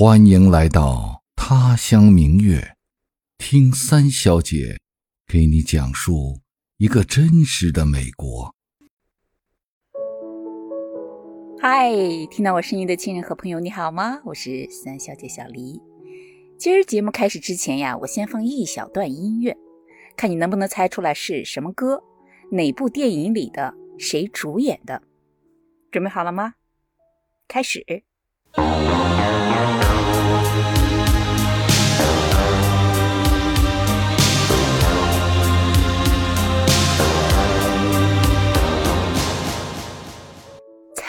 欢迎来到他乡明月，听三小姐给你讲述一个真实的美国。嗨，听到我声音的亲人和朋友，你好吗？我是三小姐小黎。今儿节目开始之前呀，我先放一小段音乐，看你能不能猜出来是什么歌，哪部电影里的，谁主演的？准备好了吗？开始。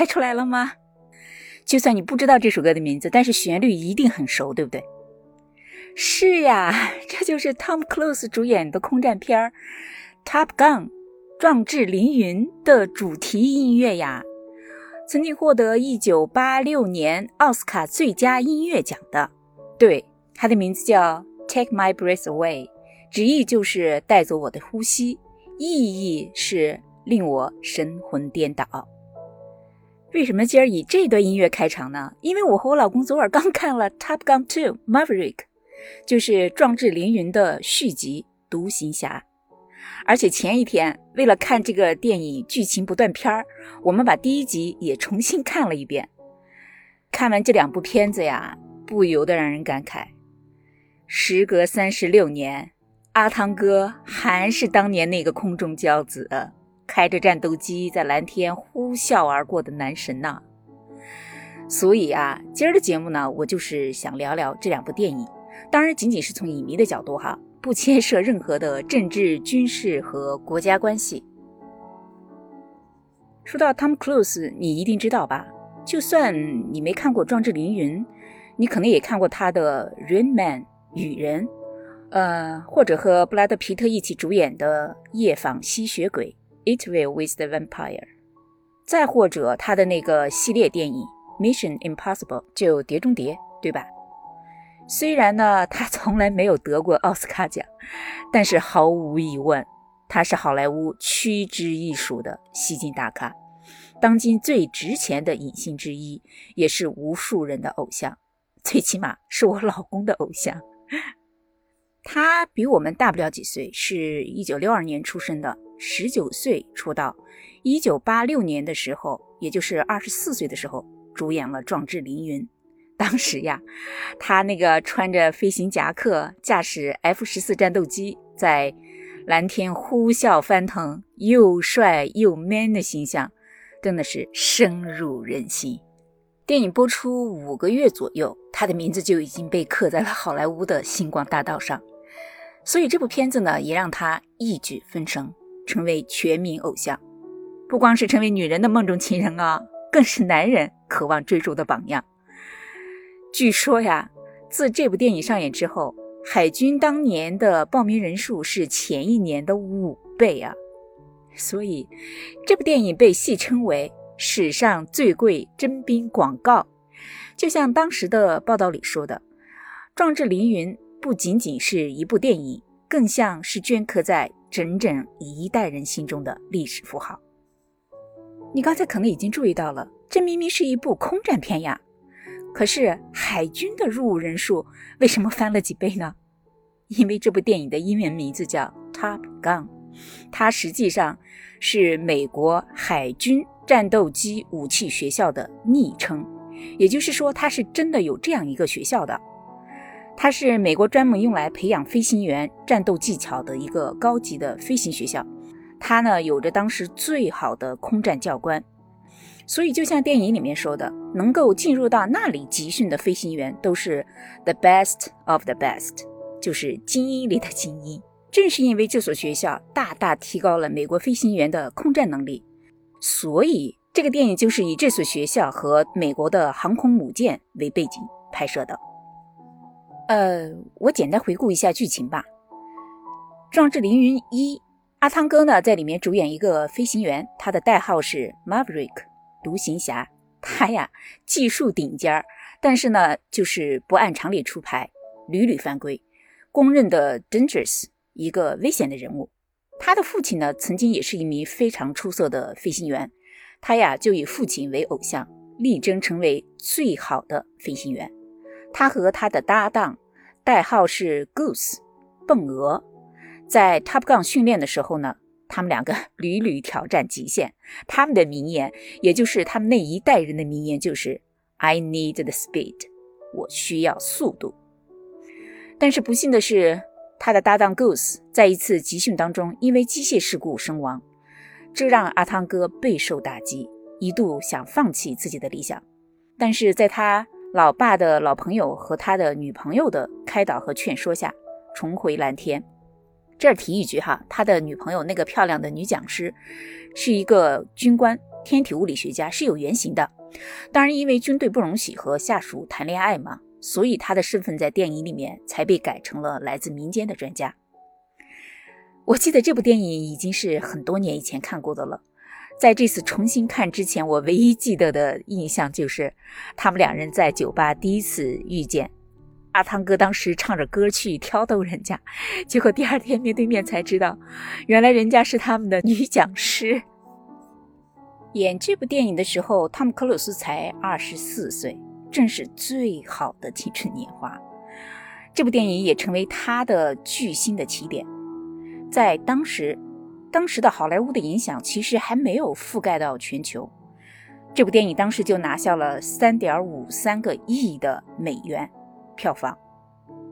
出来了吗？就算你不知道这首歌的名字，但是旋律一定很熟，对不对？是呀，这就是 Tom Cruise 主演的空战片《Top Gun》壮志凌云的主题音乐呀，曾经获得1986年奥斯卡最佳音乐奖的。对，它的名字叫《Take My Breath Away》，直译就是带走我的呼吸，意义是令我神魂颠倒。为什么今儿以这段音乐开场呢？因为我和我老公昨晚刚看了《Top Gun 2 Maverick》，就是《壮志凌云》的续集《独行侠》，而且前一天为了看这个电影剧情不断片儿，我们把第一集也重新看了一遍。看完这两部片子呀，不由得让人感慨：时隔三十六年，阿汤哥还是当年那个空中骄子。开着战斗机在蓝天呼啸而过的男神呐！所以啊，今儿的节目呢，我就是想聊聊这两部电影，当然仅仅是从影迷的角度哈，不牵涉任何的政治、军事和国家关系。说到 Tom Cruise，你一定知道吧？就算你没看过《壮志凌云》，你可能也看过他的《Rain Man》雨人，呃，或者和布拉德皮特一起主演的《夜访吸血鬼》。Interview with the Vampire，再或者他的那个系列电影《Mission Impossible》就《碟中谍》，对吧？虽然呢，他从来没有得过奥斯卡奖，但是毫无疑问，他是好莱坞屈指一数的吸金大咖，当今最值钱的影星之一，也是无数人的偶像，最起码是我老公的偶像。他比我们大不了几岁，是一九六二年出生的。十九岁出道，一九八六年的时候，也就是二十四岁的时候，主演了《壮志凌云》。当时呀，他那个穿着飞行夹克，驾驶 F 十四战斗机，在蓝天呼啸翻腾，又帅又 man 的形象，真的是深入人心。电影播出五个月左右，他的名字就已经被刻在了好莱坞的星光大道上。所以这部片子呢，也让他一举分成。成为全民偶像，不光是成为女人的梦中情人啊，更是男人渴望追逐的榜样。据说呀，自这部电影上演之后，海军当年的报名人数是前一年的五倍啊！所以，这部电影被戏称为史上最贵征兵广告。就像当时的报道里说的，《壮志凌云》不仅仅是一部电影，更像是镌刻在。整整一代人心中的历史符号。你刚才可能已经注意到了，这明明是一部空战片呀，可是海军的入伍人数为什么翻了几倍呢？因为这部电影的英文名字叫《Top Gun》，它实际上是美国海军战斗机武器学校的昵称，也就是说，它是真的有这样一个学校的。它是美国专门用来培养飞行员战斗技巧的一个高级的飞行学校，它呢有着当时最好的空战教官，所以就像电影里面说的，能够进入到那里集训的飞行员都是 the best of the best，就是精英里的精英。正是因为这所学校大大提高了美国飞行员的空战能力，所以这个电影就是以这所学校和美国的航空母舰为背景拍摄的。呃，我简单回顾一下剧情吧。《壮志凌云》一，阿汤哥呢在里面主演一个飞行员，他的代号是 Maverick，独行侠。他呀技术顶尖儿，但是呢就是不按常理出牌，屡屡犯规，公认的 dangerous，一个危险的人物。他的父亲呢曾经也是一名非常出色的飞行员，他呀就以父亲为偶像，力争成为最好的飞行员。他和他的搭档，代号是 Goose，笨鹅，在 Top Gun 训练的时候呢，他们两个 屡屡挑战极限。他们的名言，也就是他们那一代人的名言，就是 “I need the speed”，我需要速度。但是不幸的是，他的搭档 Goose 在一次集训当中因为机械事故身亡，这让阿汤哥备受打击，一度想放弃自己的理想。但是在他老爸的老朋友和他的女朋友的开导和劝说下，重回蓝天。这儿提一句哈，他的女朋友那个漂亮的女讲师，是一个军官，天体物理学家，是有原型的。当然，因为军队不容许和下属谈恋爱嘛。所以他的身份在电影里面才被改成了来自民间的专家。我记得这部电影已经是很多年以前看过的了，在这次重新看之前，我唯一记得的印象就是他们两人在酒吧第一次遇见，阿汤哥当时唱着歌去挑逗人家，结果第二天面对面才知道，原来人家是他们的女讲师。演这部电影的时候，汤姆克鲁斯才二十四岁。正是最好的青春年华，这部电影也成为他的巨星的起点。在当时，当时的好莱坞的影响其实还没有覆盖到全球。这部电影当时就拿下了三点五三个亿的美元票房。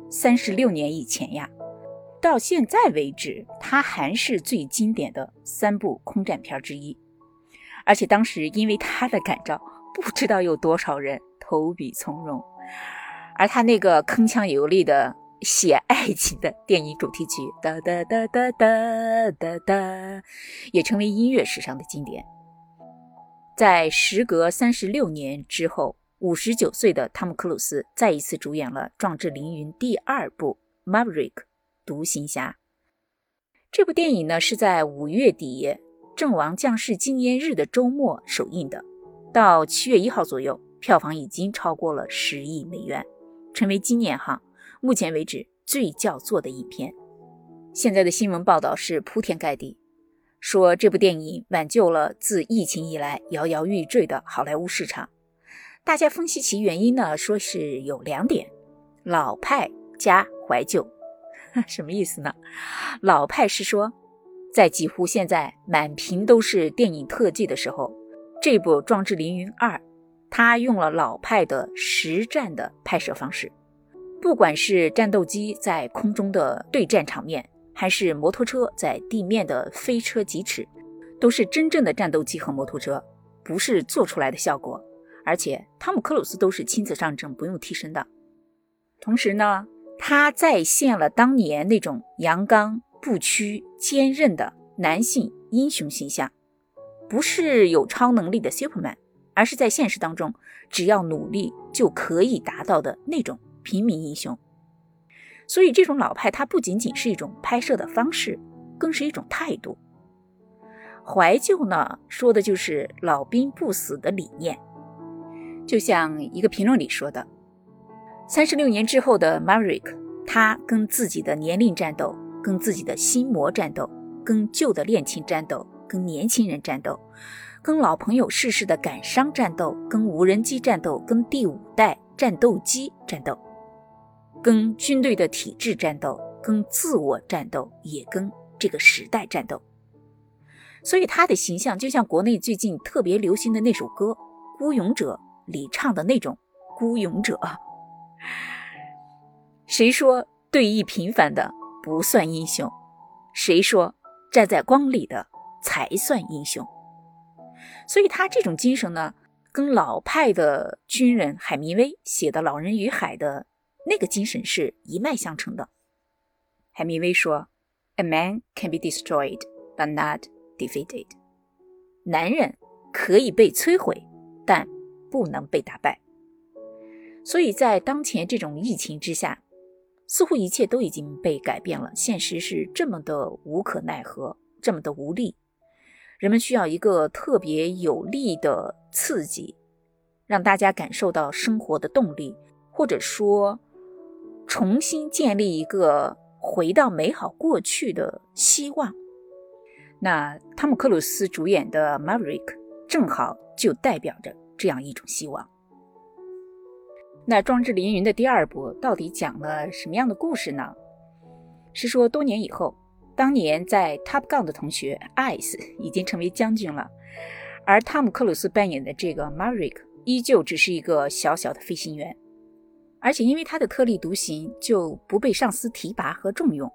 三十六年以前呀，到现在为止，它还是最经典的三部空战片之一。而且当时因为它的感召，不知道有多少人。投笔从戎，而他那个铿锵有力的写爱情的电影主题曲哒哒哒哒哒哒哒，也成为音乐史上的经典。在时隔三十六年之后，五十九岁的汤姆·克鲁斯再一次主演了《壮志凌云》第二部《Maverick》独行侠。这部电影呢是在五月底阵亡将士纪念日的周末首映的，到七月一号左右。票房已经超过了十亿美元，成为今年哈目前为止最叫座的影片。现在的新闻报道是铺天盖地，说这部电影挽救了自疫情以来摇摇欲坠的好莱坞市场。大家分析其原因呢，说是有两点：老派加怀旧。什么意思呢？老派是说，在几乎现在满屏都是电影特技的时候，这部《壮志凌云二》。他用了老派的实战的拍摄方式，不管是战斗机在空中的对战场面，还是摩托车在地面的飞车疾驰，都是真正的战斗机和摩托车，不是做出来的效果。而且汤姆·克鲁斯都是亲自上阵，不用替身的。同时呢，他再现了当年那种阳刚不屈、坚韧的男性英雄形象，不是有超能力的 Superman。而是在现实当中，只要努力就可以达到的那种平民英雄。所以，这种老派它不仅仅是一种拍摄的方式，更是一种态度。怀旧呢，说的就是老兵不死的理念。就像一个评论里说的：“三十六年之后的 Marik，他跟自己的年龄战斗，跟自己的心魔战斗，跟旧的恋情战斗，跟年轻人战斗。”跟老朋友逝世的感伤战斗，跟无人机战斗，跟第五代战斗机战斗，跟军队的体制战斗，跟自我战斗，也跟这个时代战斗。所以他的形象就像国内最近特别流行的那首歌《孤勇者》里唱的那种孤勇者。谁说对弈平凡的不算英雄？谁说站在光里的才算英雄？所以他这种精神呢，跟老派的军人海明威写的《老人与海》的那个精神是一脉相承的。海明威说：“A man can be destroyed, but not defeated。”男人可以被摧毁，但不能被打败。所以在当前这种疫情之下，似乎一切都已经被改变了。现实是这么的无可奈何，这么的无力。人们需要一个特别有力的刺激，让大家感受到生活的动力，或者说重新建立一个回到美好过去的希望。那汤姆·克鲁斯主演的《Maverick》正好就代表着这样一种希望。那《壮志凌云》的第二部到底讲了什么样的故事呢？是说多年以后，当年在 Top Gun 的同学 Ice 已经成为将军了，而汤姆克鲁斯扮演的这个 Maverick 依旧只是一个小小的飞行员，而且因为他的特立独行，就不被上司提拔和重用。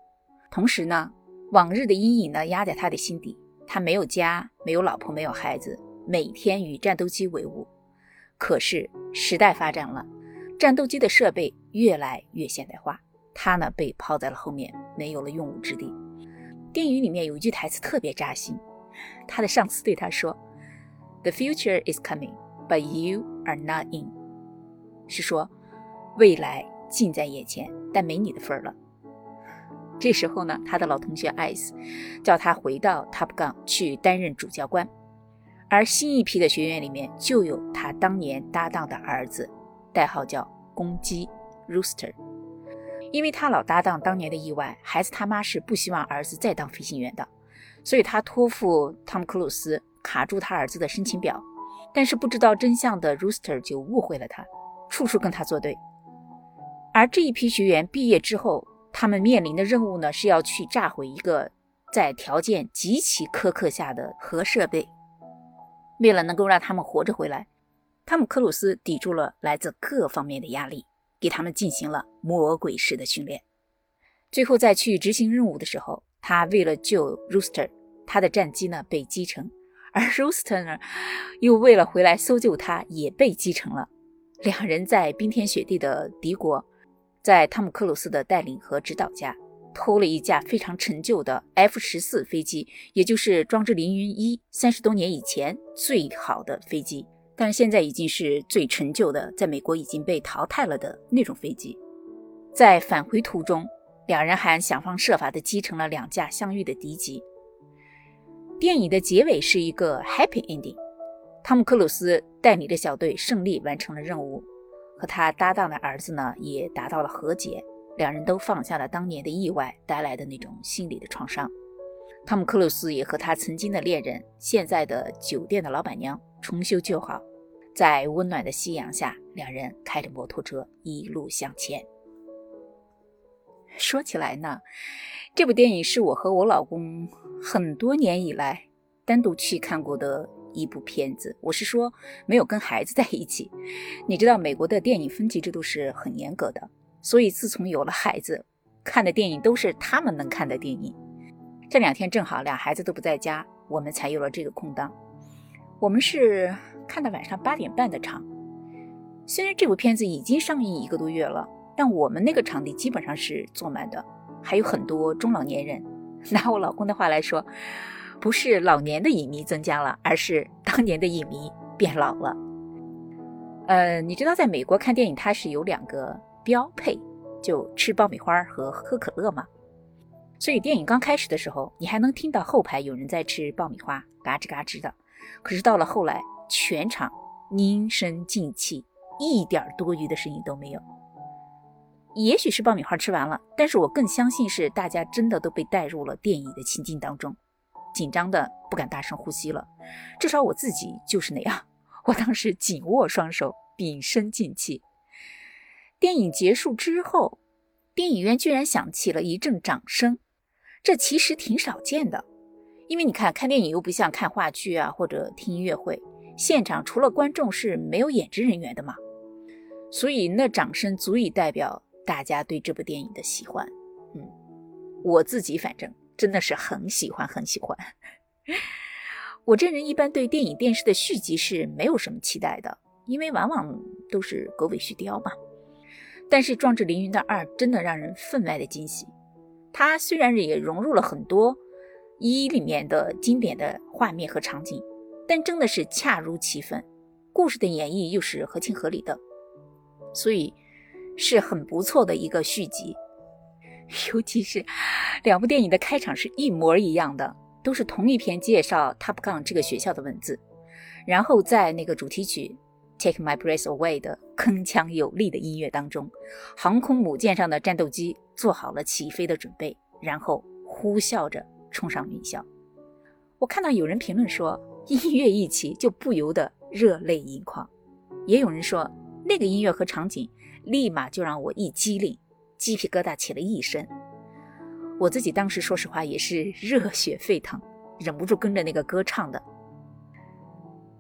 同时呢，往日的阴影呢压在他的心底，他没有家，没有老婆，没有孩子，每天与战斗机为伍。可是时代发展了，战斗机的设备越来越现代化，他呢被抛在了后面，没有了用武之地。电影里面有一句台词特别扎心，他的上司对他说：“The future is coming, but you are not in。”是说未来近在眼前，但没你的份儿了。这时候呢，他的老同学艾斯叫他回到 Top Gun 去担任主教官，而新一批的学员里面就有他当年搭档的儿子，代号叫公鸡 Rooster。因为他老搭档当年的意外，孩子他妈是不希望儿子再当飞行员的，所以他托付汤姆克鲁斯卡住他儿子的申请表。但是不知道真相的 Rooster 就误会了他，处处跟他作对。而这一批学员毕业之后，他们面临的任务呢，是要去炸毁一个在条件极其苛刻下的核设备。为了能够让他们活着回来，汤姆·克鲁斯抵住了来自各方面的压力，给他们进行了魔鬼式的训练。最后在去执行任务的时候，他为了救 Rooster，他的战机呢被击沉，而 Rooster 呢又为了回来搜救他，也被击沉了。两人在冰天雪地的敌国。在汤姆·克鲁斯的带领和指导下，偷了一架非常陈旧的 F 十四飞机，也就是《装置凌云一》三十多年以前最好的飞机，但是现在已经是最陈旧的，在美国已经被淘汰了的那种飞机。在返回途中，两人还想方设法地击沉了两架相遇的敌机。电影的结尾是一个 happy ending，汤姆·克鲁斯带领着小队胜利完成了任务。和他搭档的儿子呢，也达到了和解，两人都放下了当年的意外带来的那种心理的创伤。汤姆·克鲁斯也和他曾经的恋人，现在的酒店的老板娘重修旧好，在温暖的夕阳下，两人开着摩托车一路向前。说起来呢，这部电影是我和我老公很多年以来单独去看过的。一部片子，我是说没有跟孩子在一起。你知道美国的电影分级制度是很严格的，所以自从有了孩子，看的电影都是他们能看的电影。这两天正好俩孩子都不在家，我们才有了这个空档。我们是看到晚上八点半的场。虽然这部片子已经上映一个多月了，但我们那个场地基本上是坐满的，还有很多中老年人。拿我老公的话来说。不是老年的影迷增加了，而是当年的影迷变老了。呃，你知道在美国看电影它是有两个标配，就吃爆米花和喝可乐吗？所以电影刚开始的时候，你还能听到后排有人在吃爆米花，嘎吱嘎吱的。可是到了后来，全场凝声静气，一点多余的声音都没有。也许是爆米花吃完了，但是我更相信是大家真的都被带入了电影的情境当中。紧张的不敢大声呼吸了，至少我自己就是那样。我当时紧握双手，屏声静气。电影结束之后，电影院居然响起了一阵掌声，这其实挺少见的。因为你看，看电影又不像看话剧啊，或者听音乐会，现场除了观众是没有演职人员的嘛，所以那掌声足以代表大家对这部电影的喜欢。嗯，我自己反正。真的是很喜欢，很喜欢。我这人一般对电影、电视的续集是没有什么期待的，因为往往都是狗尾续貂嘛。但是《壮志凌云》的二真的让人分外的惊喜。它虽然也融入了很多一里面的经典的画面和场景，但真的是恰如其分，故事的演绎又是合情合理的，所以是很不错的一个续集。尤其是两部电影的开场是一模一样的，都是同一篇介绍 Top Gun 这个学校的文字，然后在那个主题曲 Take My Breath Away 的铿锵有力的音乐当中，航空母舰上的战斗机做好了起飞的准备，然后呼啸着冲上云霄。我看到有人评论说，音乐一起就不由得热泪盈眶，也有人说那个音乐和场景立马就让我一激灵，鸡皮疙瘩起了一身。我自己当时说实话也是热血沸腾，忍不住跟着那个歌唱的。《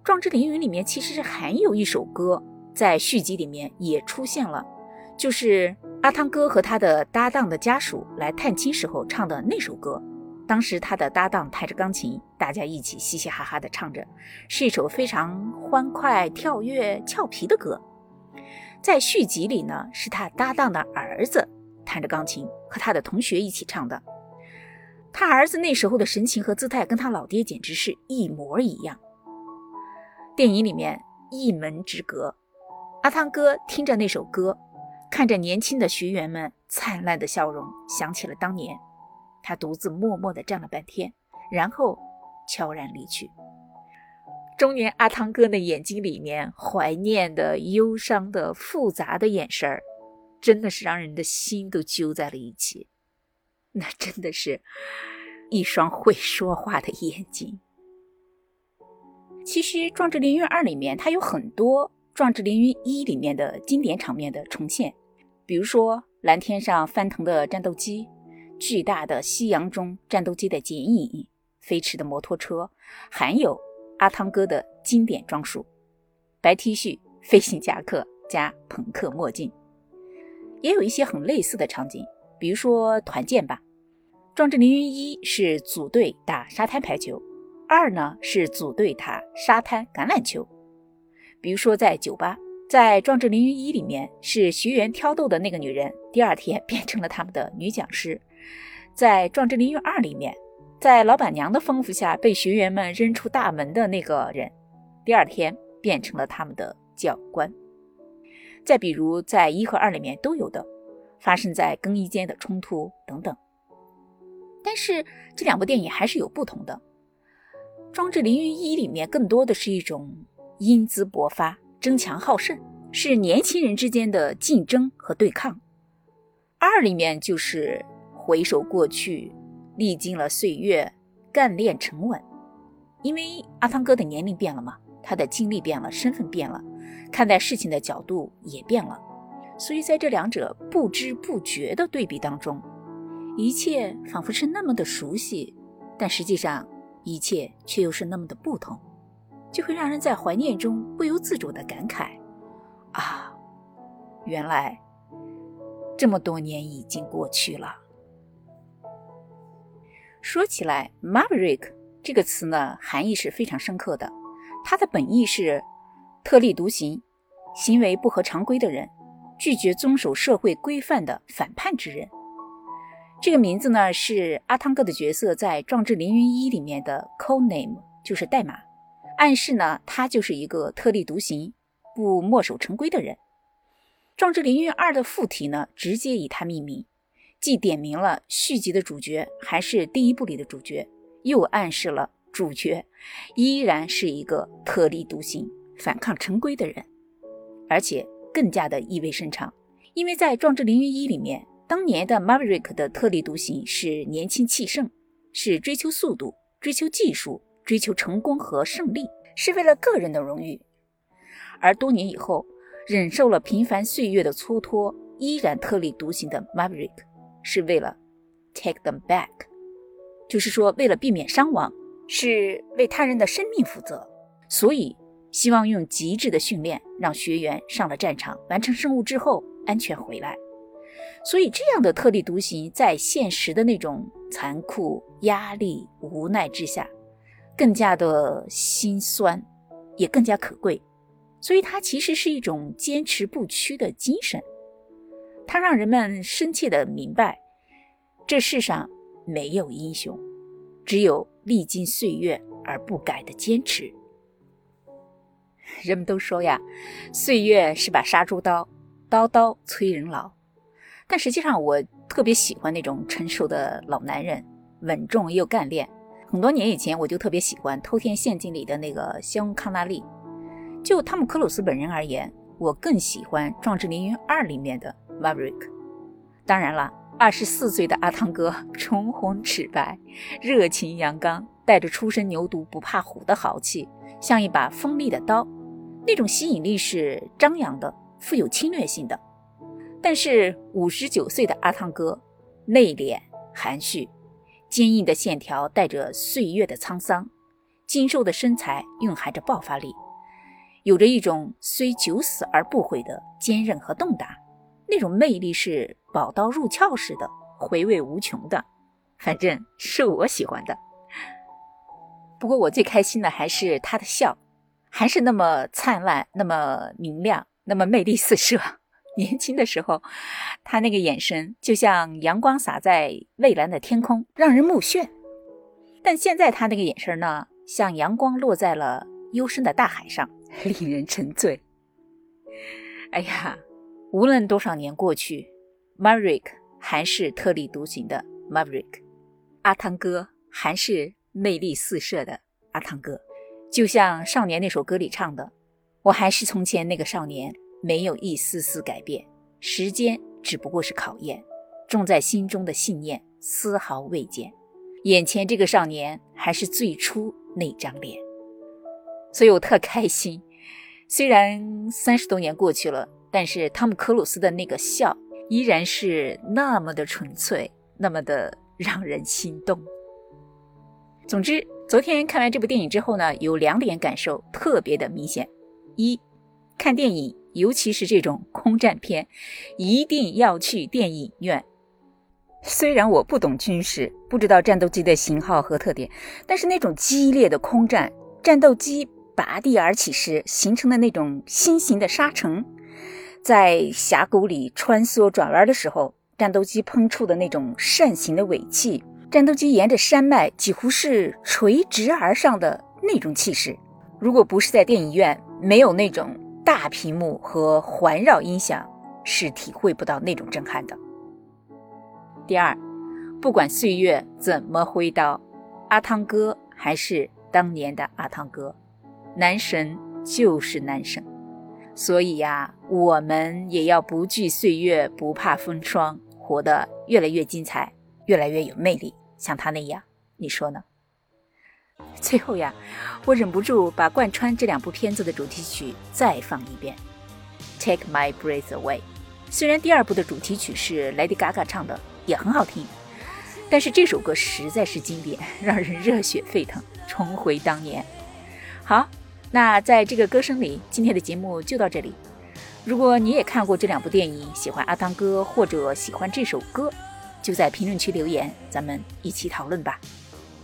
壮志凌云》里面其实是还有一首歌，在续集里面也出现了，就是阿汤哥和他的搭档的家属来探亲时候唱的那首歌。当时他的搭档弹着钢琴，大家一起嘻嘻哈哈的唱着，是一首非常欢快、跳跃、俏皮的歌。在续集里呢，是他搭档的儿子。弹着钢琴，和他的同学一起唱的。他儿子那时候的神情和姿态，跟他老爹简直是一模一样。电影里面一门之隔。阿汤哥听着那首歌，看着年轻的学员们灿烂的笑容，想起了当年。他独自默默地站了半天，然后悄然离去。中年阿汤哥的眼睛里面，怀念的、忧伤的、复杂的眼神儿。真的是让人的心都揪在了一起，那真的是一双会说话的眼睛。其实《壮志凌云二》里面它有很多《壮志凌云一》里面的经典场面的重现，比如说蓝天上翻腾的战斗机、巨大的夕阳中战斗机的剪影、飞驰的摩托车，还有阿汤哥的经典装束：白 T 恤、飞行夹克加朋克墨镜。也有一些很类似的场景，比如说团建吧，《壮志凌云一》是组队打沙滩排球，二呢是组队打沙滩橄榄球。比如说在酒吧，在《壮志凌云一》里面是学员挑逗的那个女人，第二天变成了他们的女讲师；在《壮志凌云二》里面，在老板娘的吩咐下被学员们扔出大门的那个人，第二天变成了他们的教官。再比如，在一和二里面都有的，发生在更衣间的冲突等等。但是这两部电影还是有不同的，《壮志凌云一》里面更多的是一种英姿勃发、争强好胜，是年轻人之间的竞争和对抗；二里面就是回首过去，历经了岁月，干练沉稳。因为阿汤哥的年龄变了嘛，他的经历变了，身份变了。看待事情的角度也变了，所以在这两者不知不觉的对比当中，一切仿佛是那么的熟悉，但实际上一切却又是那么的不同，就会让人在怀念中不由自主的感慨：啊，原来这么多年已经过去了。说起来，Maverick 这个词呢，含义是非常深刻的，它的本意是。特立独行、行为不合常规的人，拒绝遵守社会规范的反叛之人。这个名字呢，是阿汤哥的角色在《壮志凌云一》里面的 code name，就是代码，暗示呢他就是一个特立独行、不墨守成规的人。《壮志凌云二》的附题呢，直接以他命名，既点明了续集的主角还是第一部里的主角，又暗示了主角依然是一个特立独行。反抗陈规的人，而且更加的意味深长，因为在《壮志凌云一》里面，当年的 Maverick 的特立独行是年轻气盛，是追求速度、追求技术、追求成功和胜利，是为了个人的荣誉；而多年以后，忍受了平凡岁月的蹉跎，依然特立独行的 Maverick，是为了 take them back，就是说为了避免伤亡，是为他人的生命负责，所以。希望用极致的训练让学员上了战场，完成任务之后安全回来。所以，这样的特立独行，在现实的那种残酷、压力、无奈之下，更加的心酸，也更加可贵。所以，它其实是一种坚持不屈的精神。它让人们深切的明白，这世上没有英雄，只有历经岁月而不改的坚持。人们都说呀，岁月是把杀猪刀，刀刀催人老。但实际上，我特别喜欢那种成熟的老男人，稳重又干练。很多年以前，我就特别喜欢《偷天陷阱》里的那个香康纳利。就汤姆克鲁斯本人而言，我更喜欢《壮志凌云二》里面的 Maverick。当然了，二十四岁的阿汤哥，唇红齿白，热情阳刚，带着初生牛犊不怕虎的豪气，像一把锋利的刀。那种吸引力是张扬的、富有侵略性的。但是五十九岁的阿汤哥，内敛含蓄，坚硬的线条带着岁月的沧桑，精瘦的身材蕴含着爆发力，有着一种虽九死而不悔的坚韧和动荡。那种魅力是宝刀入鞘似的，回味无穷的。反正是我喜欢的。不过我最开心的还是他的笑，还是那么灿烂，那么明亮，那么魅力四射。年轻的时候，他那个眼神就像阳光洒在蔚蓝的天空，让人目眩。但现在他那个眼神呢，像阳光落在了幽深的大海上，令人沉醉。哎呀，无论多少年过去，Maverick 还是特立独行的 Maverick，阿汤哥还是魅力四射的阿汤哥。就像少年那首歌里唱的：“我还是从前那个少年。”没有一丝丝改变，时间只不过是考验，种在心中的信念丝毫未减。眼前这个少年还是最初那张脸，所以我特开心。虽然三十多年过去了，但是汤姆·克鲁斯的那个笑依然是那么的纯粹，那么的让人心动。总之，昨天看完这部电影之后呢，有两点感受特别的明显：一，看电影。尤其是这种空战片，一定要去电影院。虽然我不懂军事，不知道战斗机的型号和特点，但是那种激烈的空战，战斗机拔地而起时形成的那种新型的沙尘，在峡谷里穿梭转弯的时候，战斗机喷出的那种扇形的尾气，战斗机沿着山脉几乎是垂直而上的那种气势，如果不是在电影院，没有那种。大屏幕和环绕音响是体会不到那种震撼的。第二，不管岁月怎么挥刀，阿汤哥还是当年的阿汤哥，男神就是男神。所以呀，我们也要不惧岁月，不怕风霜，活得越来越精彩，越来越有魅力，像他那样，你说呢？最后呀，我忍不住把贯穿这两部片子的主题曲再放一遍，《Take My Breath Away》。虽然第二部的主题曲是 Lady Gaga 唱的，也很好听，但是这首歌实在是经典，让人热血沸腾，重回当年。好，那在这个歌声里，今天的节目就到这里。如果你也看过这两部电影，喜欢阿汤哥或者喜欢这首歌，就在评论区留言，咱们一起讨论吧。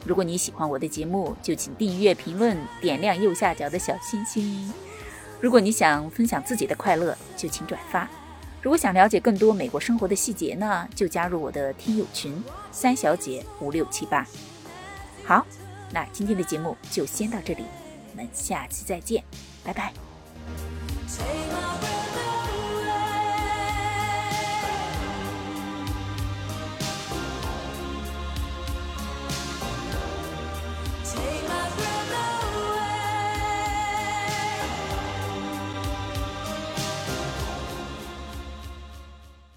如果你喜欢我的节目，就请订阅、评论、点亮右下角的小心心。如果你想分享自己的快乐，就请转发。如果想了解更多美国生活的细节呢，就加入我的听友群三小姐五六七八。好，那今天的节目就先到这里，我们下期再见，拜拜。